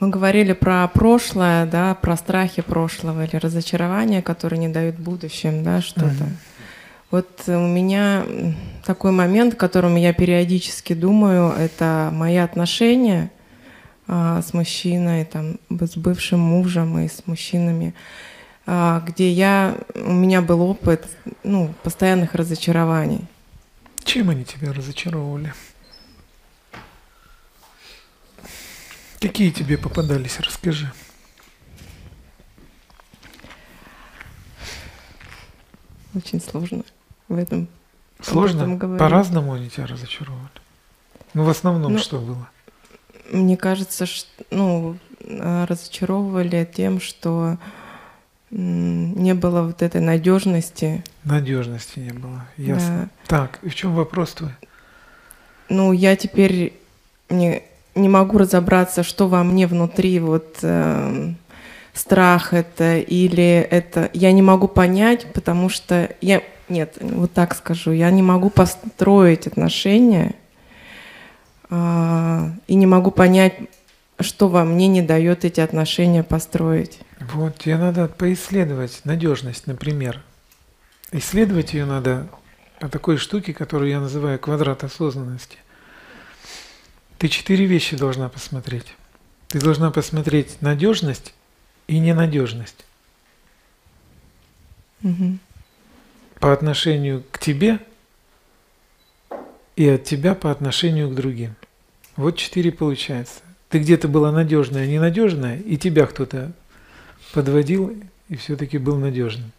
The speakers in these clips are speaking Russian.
Мы говорили про прошлое, да, про страхи прошлого или разочарования, которые не дают в будущем, да, что-то. Mm-hmm. Вот у меня такой момент, о котором я периодически думаю, это мои отношения а, с мужчиной, там, с бывшим мужем и с мужчинами, а, где я, у меня был опыт ну, постоянных разочарований. Чем они тебя разочаровывали? Какие тебе попадались, расскажи. Очень сложно в этом. Сложно? По-разному они тебя разочаровали. Ну, в основном, ну, что было? Мне кажется, что, ну, разочаровывали тем, что не было вот этой надежности. Надежности не было, ясно. Да. Так, и в чем вопрос твой? Ну, я теперь не, не могу разобраться, что во мне внутри, вот э, страх это или это. Я не могу понять, потому что я, нет, вот так скажу, я не могу построить отношения э, и не могу понять, что во мне не дает эти отношения построить. Вот, тебе надо поисследовать надежность, например. Исследовать ее надо по такой штуке, которую я называю квадрат осознанности – ты четыре вещи должна посмотреть. Ты должна посмотреть надежность и ненадежность. Угу. По отношению к тебе и от тебя по отношению к другим. Вот четыре получается. Ты где-то была надежная, ненадежная, и тебя кто-то подводил и все-таки был надежным.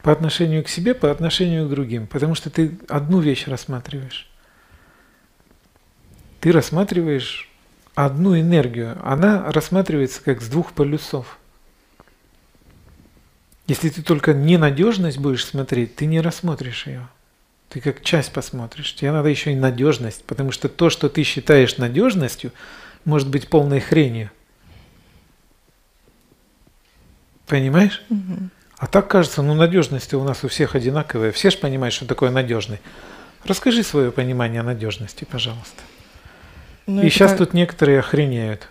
По отношению к себе, по отношению к другим. Потому что ты одну вещь рассматриваешь ты рассматриваешь одну энергию, она рассматривается как с двух полюсов. Если ты только ненадежность будешь смотреть, ты не рассмотришь ее. Ты как часть посмотришь. Тебе надо еще и надежность, потому что то, что ты считаешь надежностью, может быть полной хренью. Понимаешь? Угу. А так кажется, ну надежность у нас у всех одинаковая. Все же понимают, что такое надежный. Расскажи свое понимание надежности, пожалуйста. Ну, и сейчас как... тут некоторые охренеют.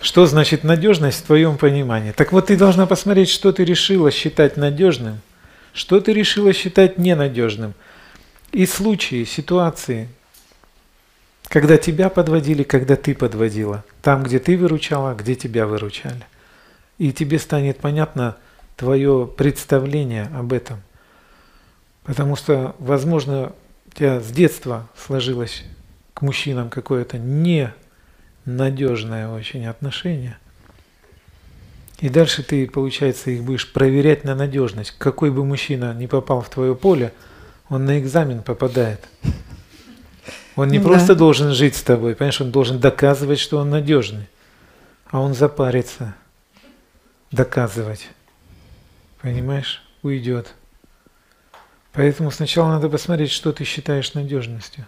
Что значит надежность в твоем понимании? Так вот ты должна посмотреть, что ты решила считать надежным, что ты решила считать ненадежным. И случаи, ситуации, когда тебя подводили, когда ты подводила. Там, где ты выручала, где тебя выручали. И тебе станет понятно твое представление об этом. Потому что, возможно, у тебя с детства сложилось к мужчинам какое-то ненадежное очень отношение. И дальше ты, получается, их будешь проверять на надежность. Какой бы мужчина не попал в твое поле, он на экзамен попадает. Он не ну, просто да. должен жить с тобой, понимаешь, он должен доказывать, что он надежный. А он запарится доказывать. Понимаешь? Уйдет. Поэтому сначала надо посмотреть, что ты считаешь надежностью.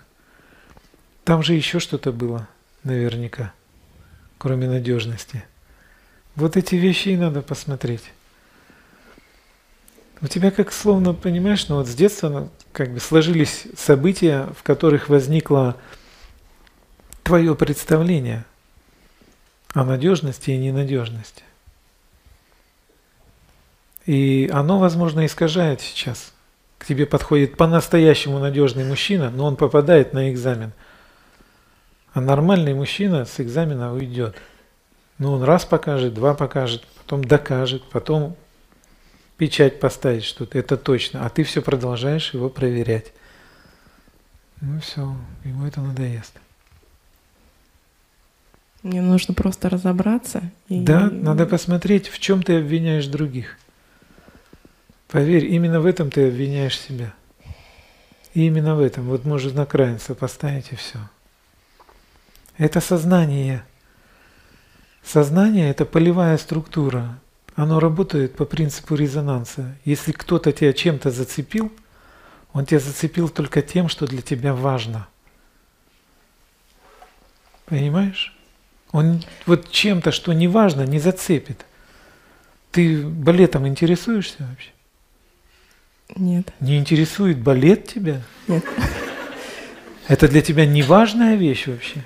Там же еще что-то было, наверняка, кроме надежности. Вот эти вещи и надо посмотреть. У тебя как словно, понимаешь, ну вот с детства ну, как бы сложились события, в которых возникло твое представление о надежности и ненадежности. И оно, возможно, искажает сейчас. К тебе подходит по-настоящему надежный мужчина, но он попадает на экзамен – а нормальный мужчина с экзамена уйдет. Ну, он раз покажет, два покажет, потом докажет, потом печать поставить, что это точно. А ты все продолжаешь его проверять. Ну все, ему это надоест. Мне нужно просто разобраться. И... Да, надо посмотреть, в чем ты обвиняешь других. Поверь, именно в этом ты обвиняешь себя. И именно в этом. Вот может на крайность поставить и все. Это сознание. Сознание – это полевая структура. Оно работает по принципу резонанса. Если кто-то тебя чем-то зацепил, он тебя зацепил только тем, что для тебя важно. Понимаешь? Он вот чем-то, что не важно, не зацепит. Ты балетом интересуешься вообще? Нет. Не интересует балет тебя? Нет. Это для тебя не важная вещь вообще?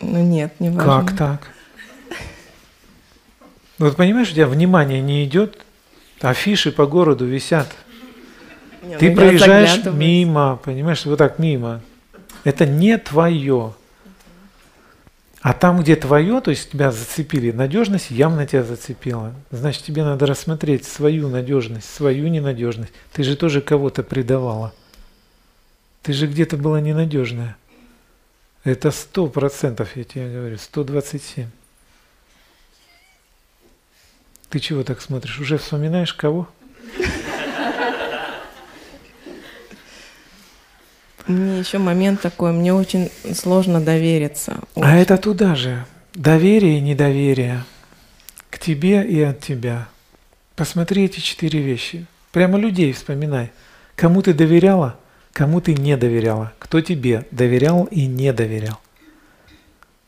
Ну нет, не важно. Как так? Ну вот понимаешь, у тебя внимание не идет, афиши по городу висят. Не, Ты ну, проезжаешь мимо, понимаешь, вот так мимо. Это не твое. А там, где твое, то есть тебя зацепили, надежность явно тебя зацепила. Значит, тебе надо рассмотреть свою надежность, свою ненадежность. Ты же тоже кого-то предавала. Ты же где-то была ненадежная. Это сто процентов, я тебе говорю, 127. Ты чего так смотришь? Уже вспоминаешь кого? Мне еще момент такой, мне очень сложно довериться. Очень. А это туда же. Доверие и недоверие к тебе и от тебя. Посмотри эти четыре вещи. Прямо людей вспоминай. Кому ты доверяла, кому ты не доверяла, кто тебе доверял и не доверял.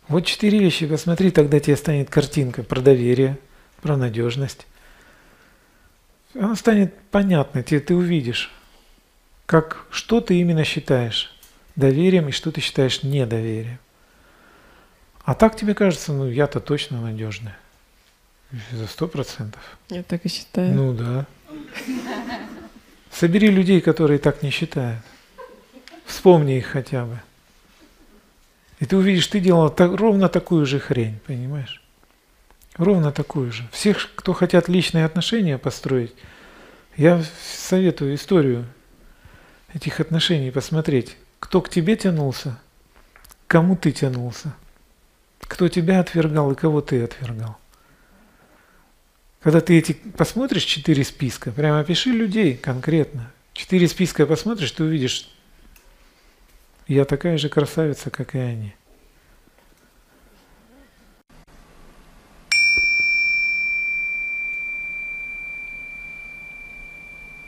Вот четыре вещи, посмотри, тогда тебе станет картинка про доверие, про надежность. Она станет понятной, тебе ты увидишь, как, что ты именно считаешь доверием и что ты считаешь недоверием. А так тебе кажется, ну я-то точно надежная. За сто процентов. Я так и считаю. Ну да. Собери людей, которые так не считают. Вспомни их хотя бы. И ты увидишь, ты делал так, ровно такую же хрень, понимаешь? Ровно такую же. Всех, кто хотят личные отношения построить, я советую историю этих отношений посмотреть, кто к тебе тянулся, кому ты тянулся, кто тебя отвергал и кого ты отвергал. Когда ты эти посмотришь четыре списка, прямо опиши людей конкретно. Четыре списка посмотришь, ты увидишь, я такая же красавица, как и они.